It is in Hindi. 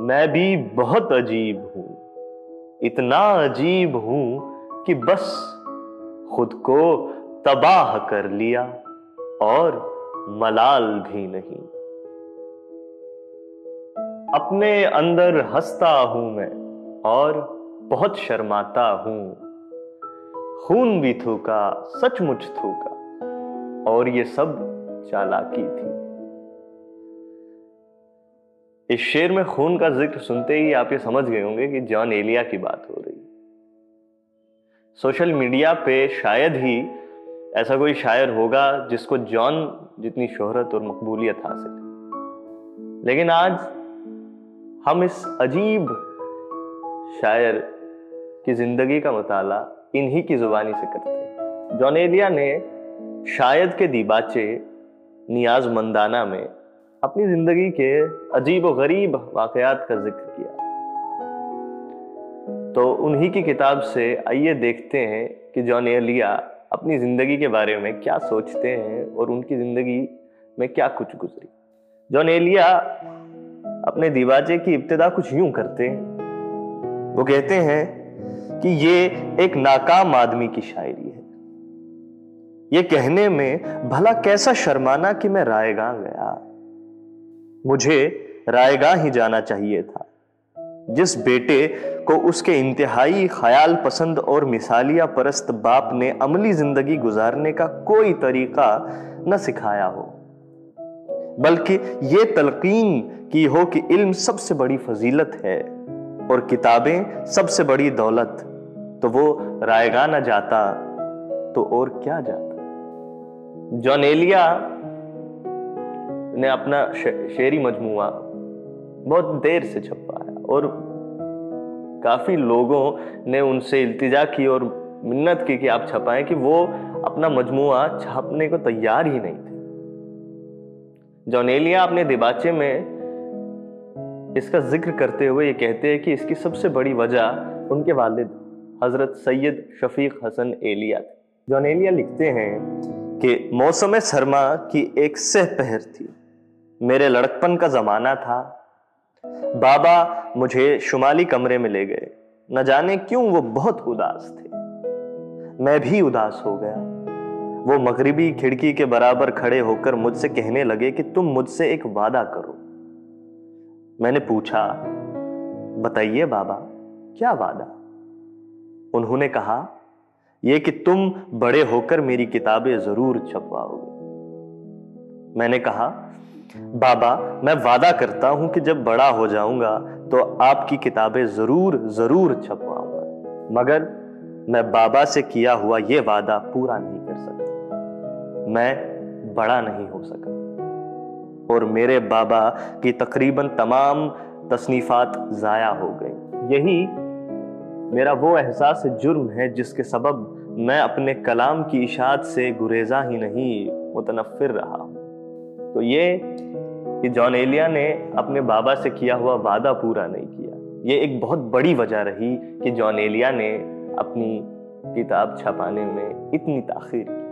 मैं भी बहुत अजीब हूँ। इतना अजीब हूँ कि बस खुद को तबाह कर लिया और मलाल भी नहीं। अपने अंदर हंसता हूँ मैं और बहुत शर्माता हूँ। खून भी थूका, सचमुच थूका और ये सब चालाकी थी। इस शेर में खून का ज़िक्र सुनते ही आप ये समझ गए होंगे कि जॉन एलिया की बात हो रही। सोशल मीडिया पे शायद ही ऐसा कोई शायर होगा जिसको जॉन जितनी शोहरत और मकबूलियत हासिल लेकिन आज हम इस अजीब शायर की ज़िंदगी का मुताला इन्हीं की जुबानी से करते हैं। जॉन एलिया ने शायद के दीबाचे नियाज मंदाना में अपनी ज़िंदगी के अजीब व गरीब वाकयात का ज़िक्र किया। तो उन्हीं की किताब से आइए देखते हैं कि जॉन एलिया अपनी ज़िंदगी के बारे में क्या सोचते हैं और उनकी ज़िंदगी में क्या कुछ गुजरी। जॉन एलिया अपने दीवाजे की इब्तदा कुछ यूँ करते हैं। वो कहते हैं कि ये एक नाकाम आदमी की शायरी है। ये कहने में, भला कैसा शर्माना कि मैं रायगा गया? मुझे रायगा ही जाना चाहिए था। जिस बेटे को उसके इंतहाई ख्याल पसंद और मिसालिया परस्त बाप ने अमली ज़िंदगी गुजारने का कोई तरीका न सिखाया हो, बल्कि ये तलकीन की हो कि इल्म सबसे बड़ी फजीलत है और किताबें सबसे बड़ी दौलत। तो वो रायगा न जाता तो और क्या जाता? जॉनेलिया ने अपना शेरी मजमुआ बहुत देर से छपवाया और काफ़ी लोगों ने उनसे इल्तिजा की और मिन्नत की कि आप छपाएँ कि वो अपना मजमुआ छापने को तैयार ही नहीं थे। जॉनेलिया अपने दिबाचे में इसका ज़िक्र करते हुए ये कहते हैं कि इसकी सबसे बड़ी वजह उनके वालिद हज़रत सैयद शफीक हसन एलिया थे। जॉनेलिया लिखते हैं कि मौसम सरमा की एक सह पहर थी। मेरे लड़कपन का जमाना था। बाबा मुझे शुमाली कमरे में ले गए। न जाने क्यों वो बहुत उदास थे। मैं भी उदास हो गया। वो मगरिबी खिड़की के बराबर खड़े होकर मुझसे कहने लगे कि तुम मुझसे एक वादा करो। मैंने पूछा, बताइए बाबा, क्या वादा? उन्होंने कहा यह कि तुम बड़े होकर मेरी किताबें ज़रूर छपवाओगे। मैंने कहा बाबा, मैं वादा करता हूँ कि जब बड़ा हो जाऊँगा तो आपकी किताबें ज़रूर ज़रूर छपवाऊँगा। मगर मैं बाबा से किया हुआ यह वादा पूरा नहीं कर सकता। मैं बड़ा नहीं हो सका। और मेरे बाबा की तकरीबन तमाम तसनीफात ज़ाया हो गई। यही मेरा वो एहसास जुर्म है, जिसके सबब मैं अपने कलाम की इशात से गुरेजा ही नहीं, मुतनफिर रहा तो ये कि जॉन एलिया ने अपने बाबा से किया हुआ वादा पूरा नहीं किया। ये एक बहुत बड़ी वजह रही कि जॉन एलिया ने अपनी किताब छपाने में इतनी ताखिर की।